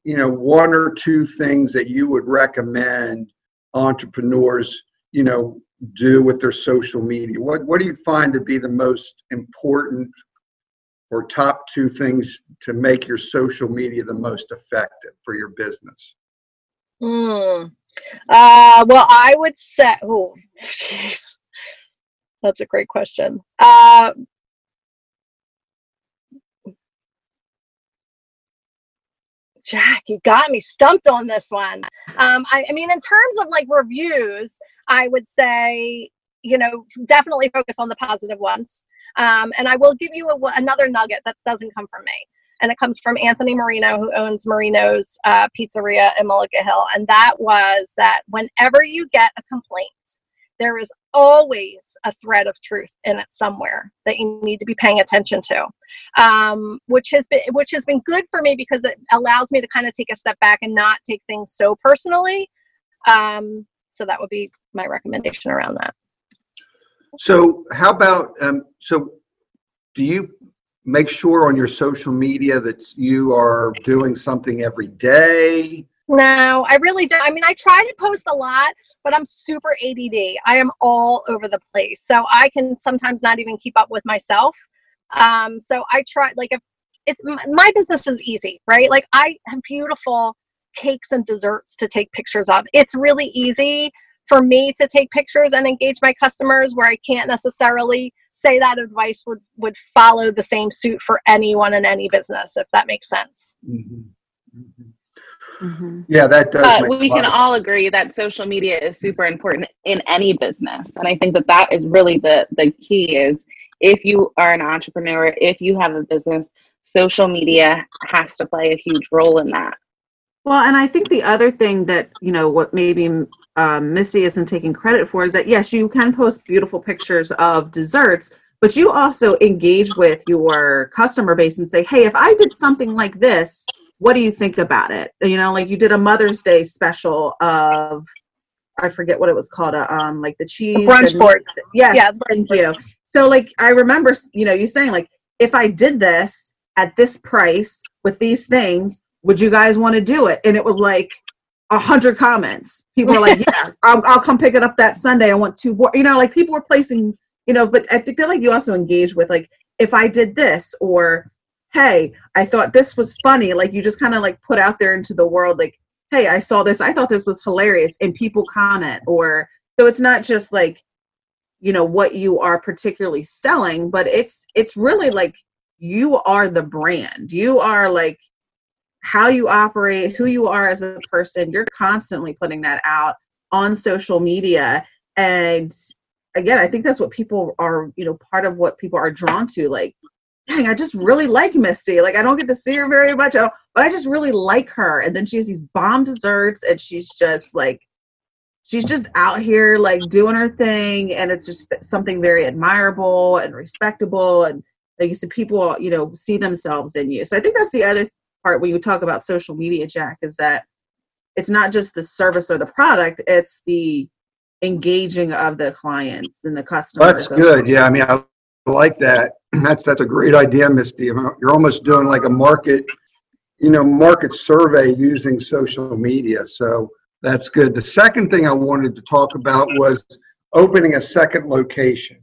you know, one or two things that you would recommend entrepreneurs, you know, do with their social media? What What do you find to be the most important or top two things to make your social media the most effective for your business? Hmm. Uh, well, I would say, oh, jeez, that's a great question. Uh, Jack, you got me stumped on this one. Um, I, I mean, in terms of like reviews, I would say, you know, definitely focus on the positive ones. Um, and I will give you a, another nugget that doesn't come from me. And it comes from Anthony Marino, who owns Marino's uh, Pizzeria in Mullica Hill. And that was that whenever you get a complaint, there is always a thread of truth in it somewhere that you need to be paying attention to, um, which has been which has been good for me because it allows me to kind of take a step back and not take things so personally. Um, so that would be my recommendation around that. So how about um, so? Do you make sure on your social media that you are doing something every day? No, I really don't. I mean, I try to post a lot, but I'm super ADD. I am all over the place. So I can sometimes not even keep up with myself. Um, so I try, like, if it's my business is easy, right? Like, I have beautiful cakes and desserts to take pictures of. It's really easy for me to take pictures and engage my customers where I can't necessarily say that advice would would follow the same suit for anyone in any business if that makes sense. Mm-hmm. Mm-hmm. Yeah, that does. But we can all agree that social media is super important in any business, and I think that that is really the the key. Is if you are an entrepreneur, if you have a business, social media has to play a huge role in that. Well, and I think the other thing that you know what maybe um, Misty isn't taking credit for is that yes, you can post beautiful pictures of desserts, but you also engage with your customer base and say, hey, if I did something like this what do you think about it? You know, like you did a Mother's Day special of I forget what it was called, uh, um, like the cheese the brunch board. Yes, yeah, thank you. So, like, I remember, you know, you saying like, if I did this at this price with these things, would you guys want to do it? And it was like a hundred comments. People were like, "Yeah, I'll, I'll come pick it up that Sunday. I want two You know, like people were placing, you know. But I feel like you also engage with like, if I did this, or hey i thought this was funny like you just kind of like put out there into the world like hey i saw this i thought this was hilarious and people comment or so it's not just like you know what you are particularly selling but it's it's really like you are the brand you are like how you operate who you are as a person you're constantly putting that out on social media and again i think that's what people are you know part of what people are drawn to like dang, I just really like Misty. Like I don't get to see her very much, but I just really like her. And then she has these bomb desserts, and she's just like, she's just out here like doing her thing, and it's just something very admirable and respectable. And like you said, people you know see themselves in you. So I think that's the other part when you talk about social media, Jack, is that it's not just the service or the product; it's the engaging of the clients and the customers. That's good. Yeah, I mean, I like that. That's that's a great idea, Misty. Uh, you're almost doing like a market, you know, market survey using social media. So that's good. The second thing I wanted to talk about was opening a second location.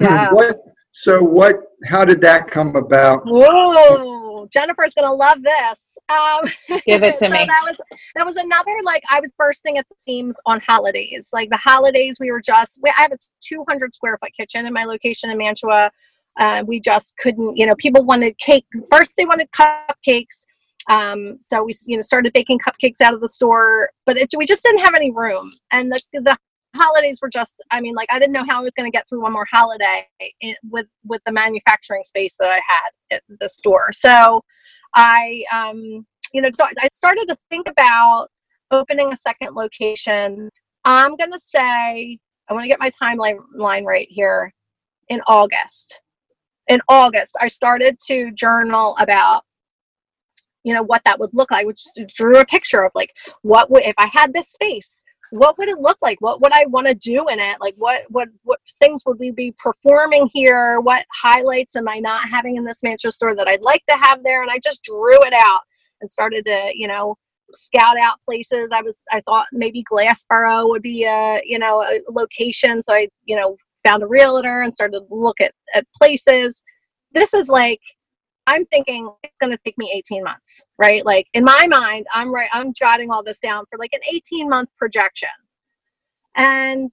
Yeah. What? So what? How did that come about? Whoa, Jennifer's gonna love this. Um, Give it to so me. That was that was another like I was bursting at the seams on holidays. Like the holidays, we were just. We, I have a 200 square foot kitchen in my location in Mantua. Uh, we just couldn't. You know, people wanted cake. First, they wanted cupcakes. Um, so we, you know, started baking cupcakes out of the store, but it, we just didn't have any room. And the the holidays were just i mean like i didn't know how i was going to get through one more holiday in, with with the manufacturing space that i had at the store. So i um you know so i started to think about opening a second location. I'm going to say i want to get my timeline line right here in august. In august i started to journal about you know what that would look like which drew a picture of like what would if i had this space what would it look like? What would i want to do in it? Like what what what things would we be performing here? What highlights am i not having in this Mantua store that i'd like to have there? And i just drew it out and started to you know scout out places. I was i thought maybe glassboro would be a you know a location. So i you know found a realtor and started to look at at places. This is like I'm thinking it's going to take me 18 months, right? Like in my mind, I'm right, I'm jotting all this down for like an 18 month projection. And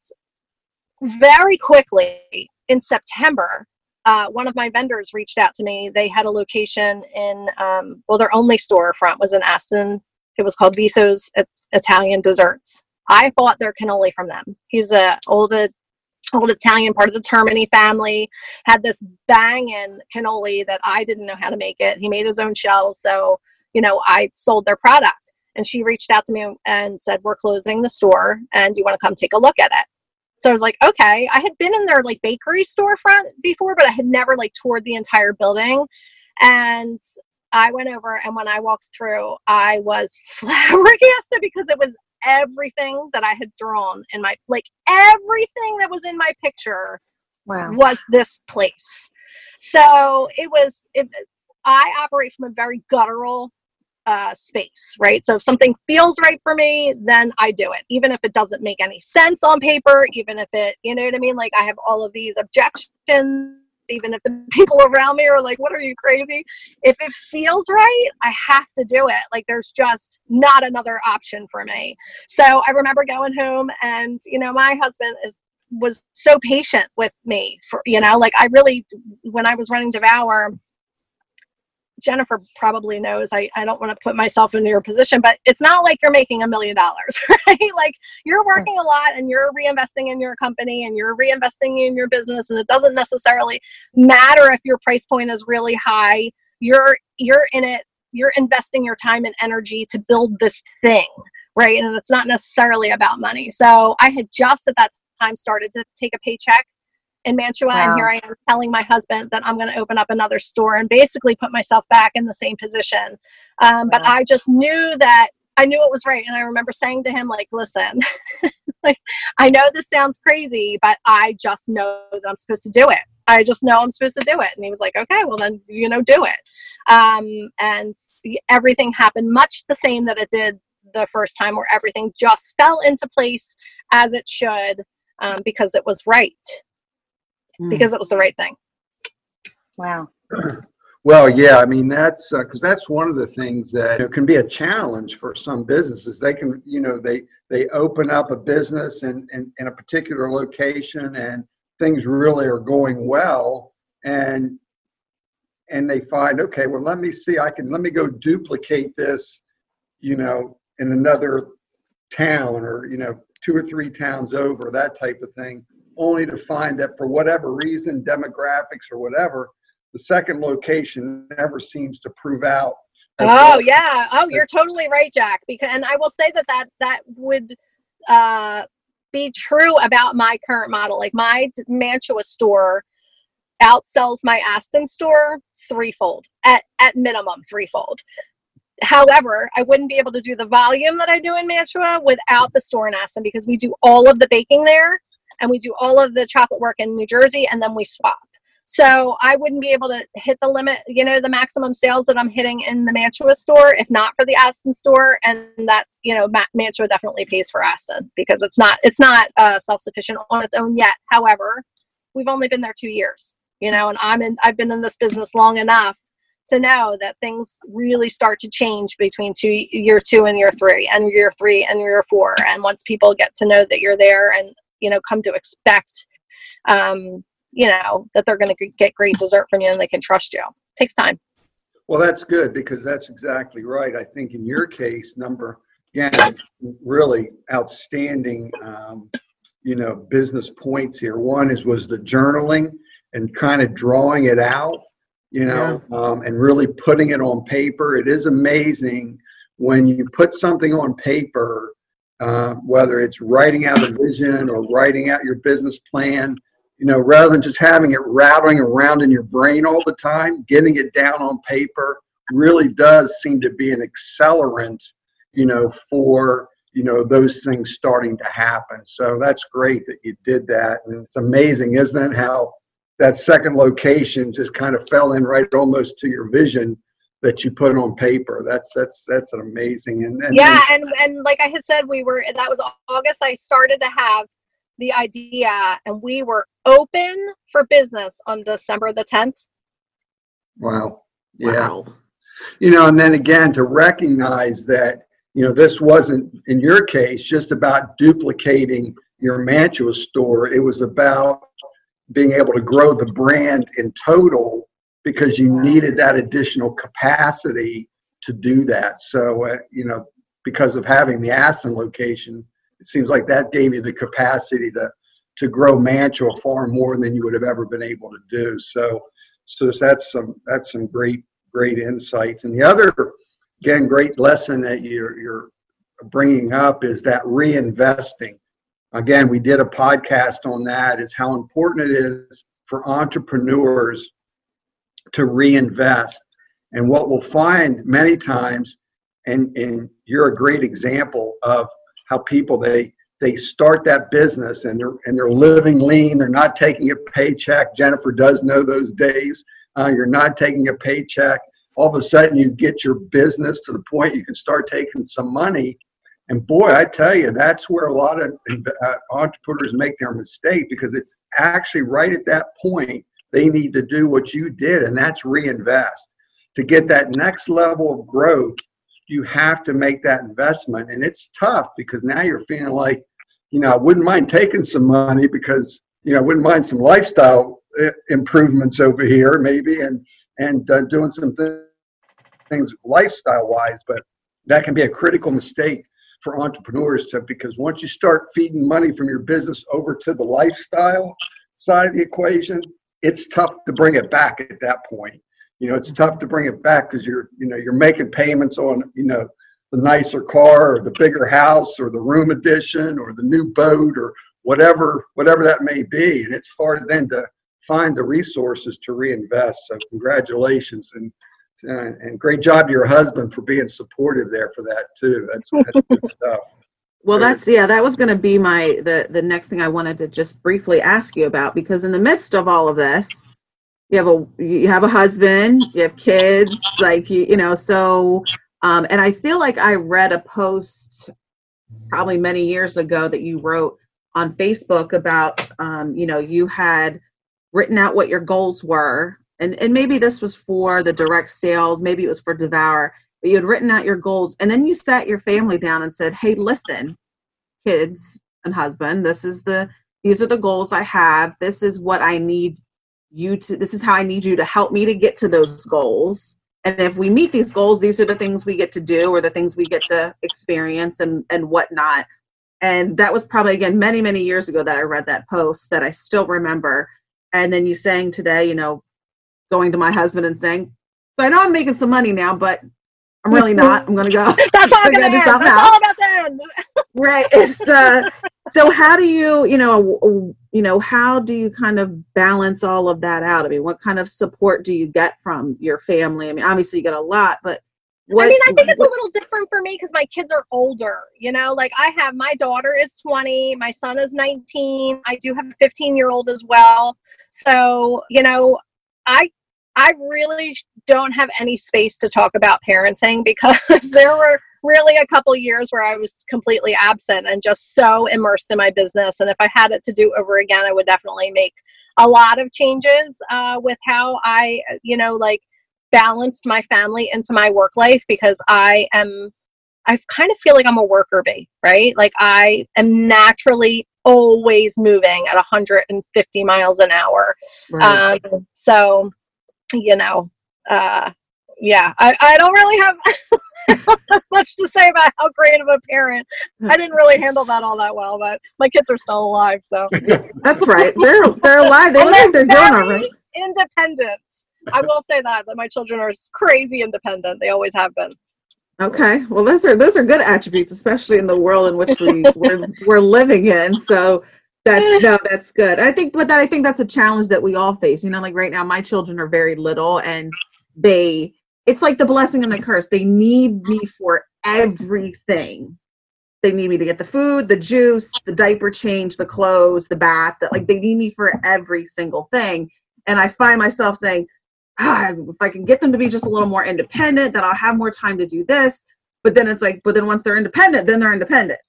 very quickly in September, uh, one of my vendors reached out to me. They had a location in, um, well, their only storefront was in Aston. It was called Viso's Italian Desserts. I bought their cannoli from them. He's a old old Italian part of the Termini family, had this banging cannoli that I didn't know how to make it. He made his own shells. So, you know, I sold their product. And she reached out to me and said, We're closing the store and do you want to come take a look at it? So I was like, okay. I had been in their like bakery storefront before, but I had never like toured the entire building. And I went over and when I walked through, I was flabbergasted because it was everything that I had drawn in my like everything that was in my picture wow. was this place. So it was. It, I operate from a very guttural uh, space, right? So if something feels right for me, then I do it, even if it doesn't make any sense on paper, even if it, you know what I mean? Like I have all of these objections, even if the people around me are like, what are you crazy? If it feels right, I have to do it. Like there's just not another option for me. So I remember going home and, you know, my husband is was so patient with me for you know like i really when i was running devour Jennifer probably knows I, I don't want to put myself in your position, but it's not like you're making a million dollars, right? Like you're working a lot and you're reinvesting in your company and you're reinvesting in your business and it doesn't necessarily matter if your price point is really high. You're you're in it, you're investing your time and energy to build this thing, right? And it's not necessarily about money. So I had just at that time started to take a paycheck in Mantua, wow. and here I am telling my husband that I'm going to open up another store and basically put myself back in the same position. Um, wow. But I just knew that I knew it was right, and I remember saying to him, like, "Listen, like I know this sounds crazy, but I just know that I'm supposed to do it. I just know I'm supposed to do it." And he was like, "Okay, well then, you know, do it." Um, and everything happened much the same that it did the first time, where everything just fell into place as it should um, because it was right mm. because it was the right thing. Wow. Well, yeah, I mean that's because uh, that's one of the things that you know, can be a challenge for some businesses. They can, you know, they they open up a business in, in, in a particular location and things really are going well, and and they find okay, well, let me see, I can let me go duplicate this, you know, in another town or you know two or three towns over, that type of thing only to find that for whatever reason, demographics or whatever, the second location never seems to prove out. Oh yeah. Oh, you're totally right, Jack. Because and I will say that that that would uh, be true about my current model. Like my Mantua store outsells my Aston store threefold at at minimum threefold. However, I wouldn't be able to do the volume that I do in Mantua without the store in Aston because we do all of the baking there and we do all of the chocolate work in New Jersey and then we swap. So I wouldn't be able to hit the limit, you know, the maximum sales that I'm hitting in the Mantua store if not for the Aston store. And that's, you know, Mantua definitely pays for Aston because it's not it's not uh, self sufficient on its own yet. However, we've only been there two years, you know, and I'm in I've been in this business long enough to know that things really start to change between two year two and year three and year three and year four and once people get to know that you're there and you know come to expect um, you know that they're going to get great dessert from you and they can trust you. It takes time. Well that's good because that's exactly right. I think in your case number again really outstanding um, you know business points here. One is was the journaling and kind of drawing it out you know yeah. um, and really putting it on paper. It is amazing when you put something on paper uh, whether it's writing out a vision or writing out your business plan, you know, rather than just having it rattling around in your brain all the time, getting it down on paper really does seem to be an accelerant, you know, for you know those things starting to happen. So that's great that you did that, and it's amazing, isn't it? How that second location just kind of fell in right almost to your vision that you put on paper. That's that's that's an amazing and, and yeah, and and like I had said, we were that was August. I started to have the idea, and we were open for business on December the tenth. Wow. Yeah. Wow. You know, and then again to recognize that you know this wasn't in your case just about duplicating your Mantua store. It was about being able to grow the brand in total because you needed that additional capacity to do that. So, uh, you know, because of having the Aston location, it seems like that gave you the capacity to to grow Mantua far more than you would have ever been able to do. So, so that's some that's some great great insights. And the other, again, great lesson that you're you're bringing up is that reinvesting. Again, we did a podcast on that. Is how important it is for entrepreneurs to reinvest. And what we'll find many times, and, and you're a great example of how people they they start that business and they're and they're living lean. They're not taking a paycheck. Jennifer does know those days. Uh, you're not taking a paycheck. All of a sudden, you get your business to the point you can start taking some money. And boy, I tell you, that's where a lot of uh, entrepreneurs make their mistake because it's actually right at that point they need to do what you did, and that's reinvest. To get that next level of growth, you have to make that investment. And it's tough because now you're feeling like, you know, I wouldn't mind taking some money because, you know, I wouldn't mind some lifestyle uh, improvements over here maybe and, and uh, doing some th- things lifestyle wise. But that can be a critical mistake for entrepreneurs to because once you start feeding money from your business over to the lifestyle side of the equation, it's tough to bring it back at that point you know, it's mm-hmm. tough to bring it back because you're, you know, you're making payments on, you know, the nicer car or the bigger house or the room addition or the new boat or whatever, whatever that may be. And it's hard then to find the resources to reinvest. So congratulations and and great job to your husband for being supportive there for that too. That's, that's good stuff. Well, that's yeah. That was going to be my the the next thing I wanted to just briefly ask you about because in the midst of all of this, you have a you have a husband you have kids like you you know so um and i feel like i read a post probably many years ago that you wrote on facebook about um you know you had written out what your goals were and and maybe this was for the direct sales maybe it was for devour but you had written out your goals and then you sat your family down and said hey listen kids and husband this is the these are the goals i have. This is what i need you to this is how i need you to help me to get to those goals. And if we meet these goals these are the things we get to do or the things we get to experience and and whatnot. And that was probably again many many years ago that i read that post that i still remember. And then you saying today you know going to my husband and saying so i know i'm making some money now but i'm really not. I'm gonna go. That's all, gonna do something all about that right. It's uh so how do you you know you know how do you kind of balance all of that out? I mean what kind of support do you get from your family? I mean obviously you get a lot but what, I mean, I think it's what, a little different for me because my kids are older. You know, like I have my daughter is 20, my son is 19. I do have a 15 year old as well. So, you know, I I really don't have any space to talk about parenting because there were really a couple years where I was completely absent and just so immersed in my business. And if I had it to do over again, I would definitely make a lot of changes uh, with how I, you know, like balanced my family into my work life because I am, I kind of feel like I'm a worker bee, right? Like I am naturally always moving at 150 miles an hour. Right. Um, so, you know, uh, yeah, I, I don't really have much to say about how great of a parent. I didn't really handle that all that well, but my kids are still alive, so that's right. They're they're alive. They look like they're doing all right. Independent. I will say that that my children are crazy independent. They always have been. Okay, well, those are those are good attributes, especially in the world in which we we're, we're living in. So that's no, that's good. I think, but that I think that's a challenge that we all face. You know, like right now, my children are very little, and they it's like the blessing and the curse. They need me for everything. They need me to get the food, the juice, the diaper change, the clothes, the bath. That like they need me for every single thing. And I find myself saying, ah, if I can get them to be just a little more independent, then I'll have more time to do this. But then it's like, but then once they're independent, then they're independent.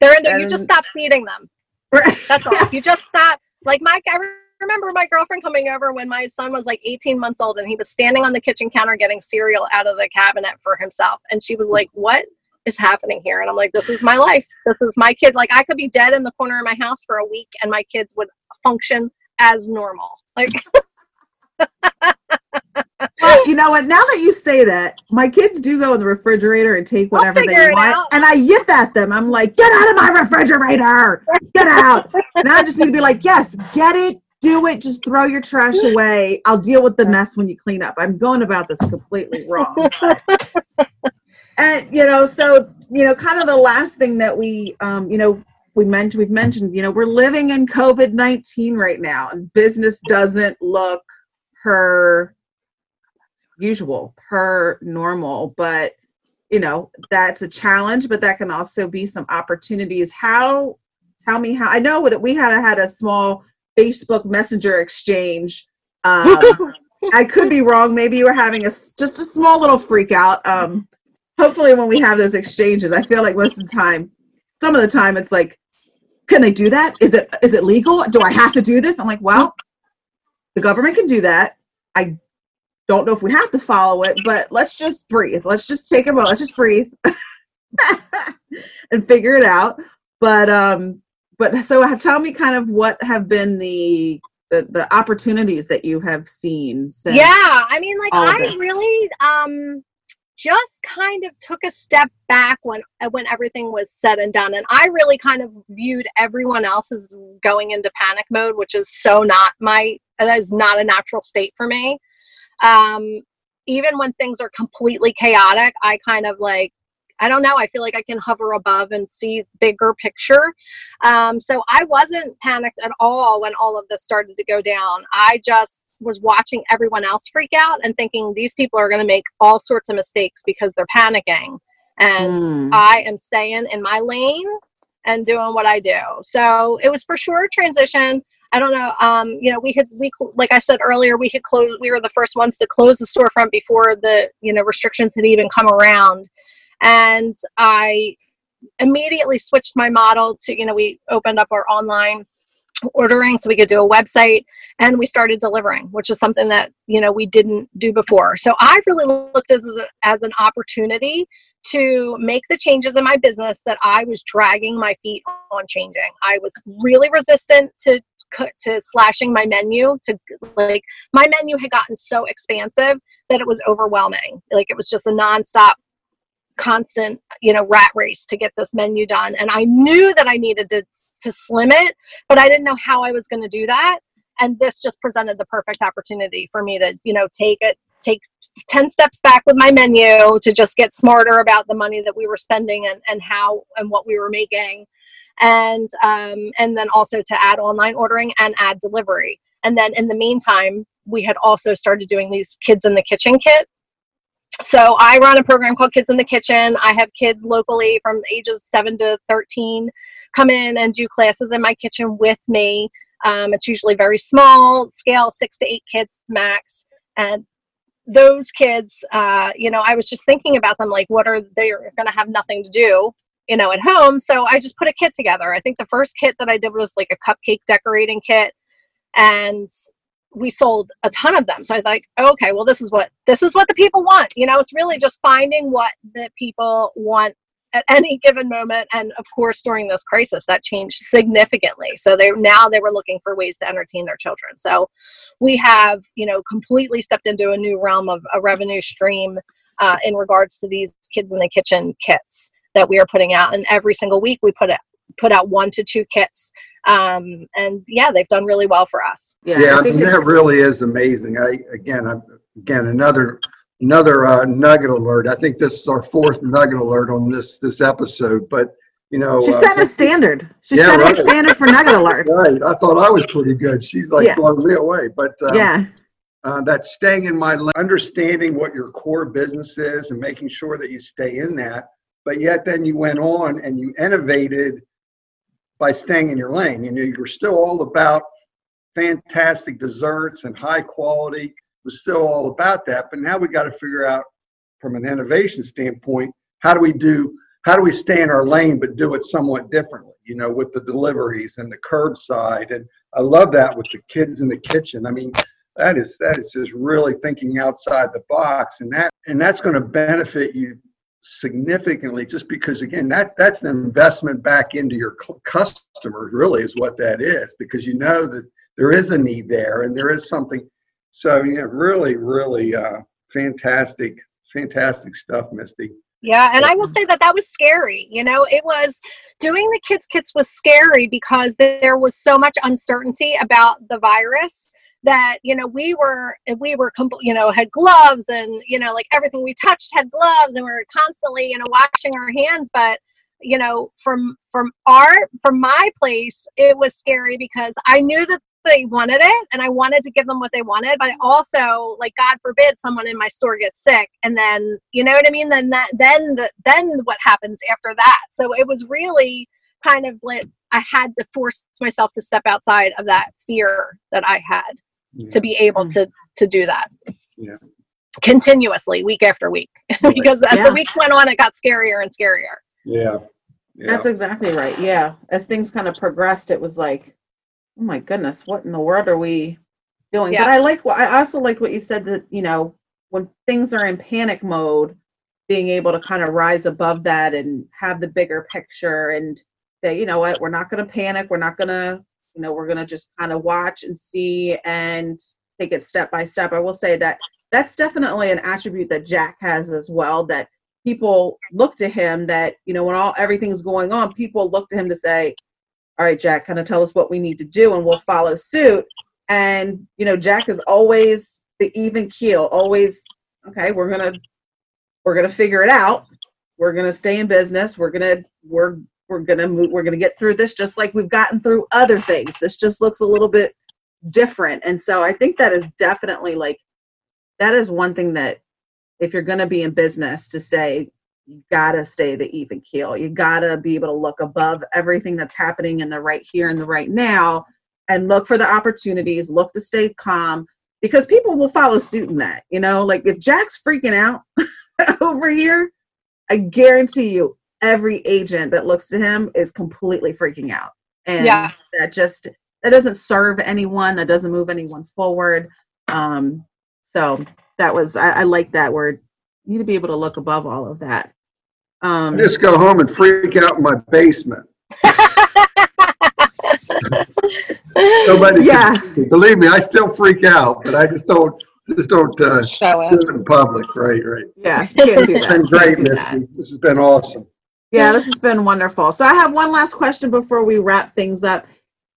They're in there, you just stop feeding them. Right. That's all. yes. You just stop. Like Mike, I remember my girlfriend coming over when my son was like 18 months old and he was standing on the kitchen counter getting cereal out of the cabinet for himself. And she was like, What is happening here? And I'm like, This is my life. This is my kid. Like, I could be dead in the corner of my house for a week and my kids would function as normal. Like, well, you know what? Now that you say that, my kids do go in the refrigerator and take whatever they want, out. and I yip at them. I'm like, "Get out of my refrigerator! Get out!" and I just need to be like, "Yes, get it do it. Just throw your trash away. I'll deal with the mess when you clean up. I'm going about this completely wrong. and you know, so you know, kind of the last thing that we, um, you know, we mentioned, we've mentioned, you know, we're living in COVID nineteen right now, and business doesn't look per usual, per normal, but you know that's a challenge but that can also be some opportunities how tell me how. I know that we had had a small Facebook Messenger exchange. Um, I could be wrong. Maybe you were having a just a small little freak out. Um, hopefully, when we have those exchanges, I feel like most of the time, some of the time, it's like, can they do that? Is it is it legal? Do I have to do this? I'm like, well, the government can do that. I don't know if we have to follow it, but let's just breathe. Let's just take a moment. Let's just breathe and figure it out. But um, but so tell me kind of what have been the the, the opportunities that you have seen since yeah i mean like i really um just kind of took a step back when uh, when everything was said and done and i really kind of viewed everyone else as going into panic mode which is so not my that is not a natural state for me. Um even when things are completely chaotic i kind of like I don't know. I feel like I can hover above and see bigger picture. Um, so I wasn't panicked at all when all of this started to go down. I just was watching everyone else freak out and thinking these people are going to make all sorts of mistakes because they're panicking. And mm. I am staying in my lane and doing what I do. So it was for sure a transition. I don't know. Um, you know, we had we like I said earlier, we had closed. We were the first ones to close the storefront before the you know restrictions had even come around and I immediately switched my model to, you know, we opened up our online ordering so we could do a website and we started delivering which is something that you know we didn't do before. So i really looked as, a, as an opportunity to make the changes in my business that i was dragging my feet on changing. I was really resistant to to slashing my menu to like my menu had gotten so expansive that it was overwhelming. Like it was just a nonstop constant, you know, rat race to get this menu done. And I knew that I needed to, to slim it, but I didn't know how I was going to do that. And this just presented the perfect opportunity for me to, you know, take it, take 10 steps back with my menu to just get smarter about the money that we were spending and, and how and what we were making. And um, and then also to add online ordering and add delivery. And then in the meantime, we had also started doing these kids in the kitchen kit so I run a program called Kids in the Kitchen. I have kids locally from ages 7 to 13 come in and do classes in my kitchen with me. Um, it's usually very small scale, six to eight kids max. And those kids, uh, you know, I was just thinking about them like, what are they going to have nothing to do, you know, at home? So I just put a kit together. I think the first kit that I did was like a cupcake decorating kit. And we sold a ton of them. So I was like, okay, well, this is what this is what the people want. You know, it's really just finding what the people want at any given moment. And of course, during this crisis, that changed significantly. So they now they were looking for ways to entertain their children. So we have, you know, completely stepped into a new realm of a revenue stream uh, in regards to these kids in the kitchen kits that we are putting out. And every single week, we put it put out one to two kits um, and yeah, they've done really well for us. Yeah, yeah I mean, that really is amazing. I again, I, again, another another uh, nugget alert. I think this is our fourth nugget alert on this this episode, but you know, she uh, set a standard. She yeah, set right. a standard for nugget alerts. Right. I thought I was pretty good. She's like yeah. blowing me away, but um, yeah. Uh, that staying in my understanding what your core business is and making sure that you stay in that but yet then you went on and you innovated by staying in your lane. You know, you're still all about fantastic desserts and high quality. It was still all about that. But now we got to figure out from an innovation standpoint, how do we do how do we stay in our lane but do it somewhat differently, you know, with the deliveries and the curbside. And I love that with the kids in the kitchen. I mean, that is that is just really thinking outside the box and that and that's going to benefit you significantly just because again that that's an investment back into your customers really is what that is because you know that there is a need there and there is something. So yeah really really uh, fantastic fantastic stuff misty. Yeah and i will say that that was scary you know it was doing the kids kits was scary because there was so much uncertainty about the virus that you know we were we were you know had gloves and you know like everything we touched had gloves and we were constantly you know washing our hands. But you know from from our from my place it was scary because i knew that they wanted it and i wanted to give them what they wanted. But also like god forbid someone in my store gets sick and then you know what i mean? Then that then the then what happens after that. So it was really kind of like I had to force myself to step outside of that fear that I had yeah. to be able to to do that. Yeah. Continuously, week after week, because as yeah. the weeks went on, it got scarier and scarier. Yeah. yeah. That's exactly right. Yeah. As things kind of progressed, it was like, oh my goodness, what in the world are we doing? Yeah. But I like what I also like what you said that, you know, when things are in panic mode, being able to kind of rise above that and have the bigger picture and say, you know what, we're not going to panic. We're not going to, you know, we're going to just kind of watch and see and take it step by step. I will say that that's definitely an attribute that Jack has as well that people look to him that, you know, when all everything's going on, people look to him to say, all right, Jack, kind of tell us what we need to do and we'll follow suit. And, you know, Jack is always the even keel, always, okay, we're to we're to figure it out we're to stay in business we're to we're we're to move we're to get through this just like we've gotten through other things. This just looks a little bit different. And so i think that is definitely like that is one thing that if you're to be in business to say you got to stay the even keel. You got to be able to look above everything that's happening in the right here and the right now and look for the opportunities look to stay calm because people will follow suit in that you know? Like if jack's freaking out over here, I guarantee you, every agent that looks to him is completely freaking out. And yeah. that just that doesn't serve anyone, that doesn't move anyone forward. Um, so that was I, I like that word. You need to be able to look above all of that. Um, just go home and freak out in my basement. Nobody, yeah. believe me, I still freak out, but I just don't just don't uh, show it in public. Right, right. Yeah, can't do that. It's been great, Misty. This has been awesome. Yeah, this has been wonderful. So I have one last question before we wrap things up.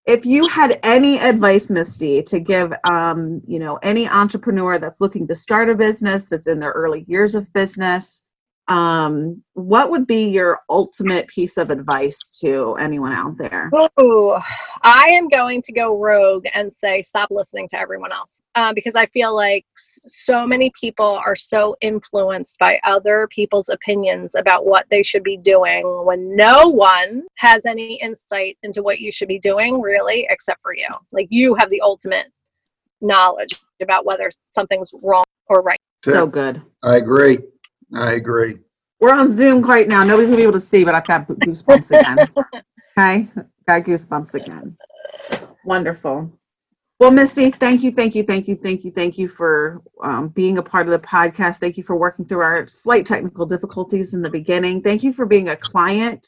If you had any advice, Misty, to give, um, you know, any entrepreneur that's looking to start a business, that's in their early years of business, um, what would be your ultimate piece of advice to anyone out there? Oh, I am going to go rogue and say stop listening to everyone else uh, because I feel like so many people are so influenced by other people's opinions about what they should be doing when no one has any insight into what you should be doing, really, except for you. Like you have the ultimate knowledge about whether something's wrong or right. So good. I agree. I agree. We're on Zoom right now. Nobody's gonna be able to see, but I've got goosebumps again. okay, got goosebumps again. Wonderful. Well, Misty, thank you, thank you, thank you, thank you, thank you for um, being a part of the podcast. Thank you for working through our slight technical difficulties in the beginning. Thank you for being a client.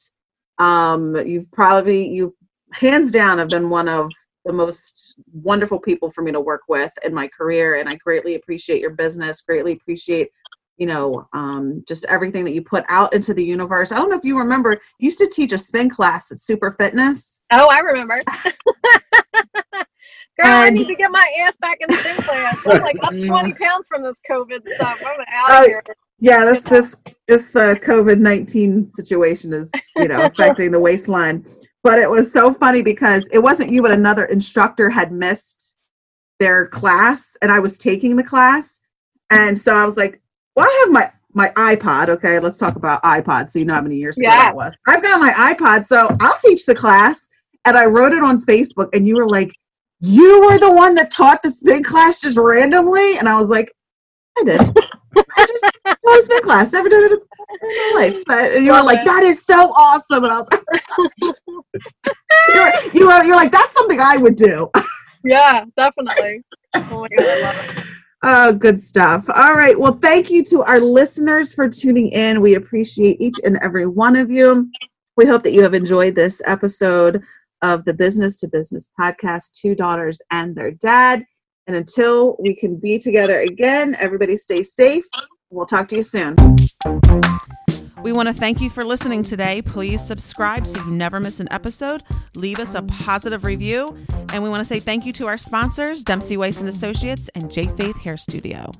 Um, you've probably, you hands down, have been one of the most wonderful people for me to work with in my career, and I greatly appreciate your business. Greatly appreciate you know, um, just everything that you put out into the universe. I don't know if you remember, you used to teach a spin class at Super Fitness. Oh, I remember. Girl, and, I need to get my ass back in the gym class. I'm like up 20 pounds from this COVID stuff. I'm out uh, here. Yeah, this this this uh, COVID nineteen situation is you know affecting the waistline. But it was so funny because it wasn't you, but another instructor had missed their class, and I was taking the class, and so I was like, well, I have my my iPod. Okay, let's talk about iPod. So you know how many years ago yeah. that was. I've got my iPod, so I'll teach the class. And I wrote it on Facebook, and you were like, "You were the one that taught the spin class just randomly," and I was like, "I did. I just taught a spin class. Never did it in my life." But you were like, "That is so awesome," and I was like, "You're you were you're like that's something I would do." yeah, definitely. Oh my god, I love it. Oh, good stuff. All right. Well, thank you to our listeners for tuning in. We appreciate each and every one of you. We hope that you have enjoyed this episode of the Business to Business podcast, Two Daughters and Their Dad. And until we can be together again, everybody stay safe. We'll talk to you soon. We want to thank you for listening today. Please subscribe so you never miss an episode. Leave us a positive review. And we want to say thank you to our sponsors, Dempsey Weiss and Associates and J Faith Hair Studio.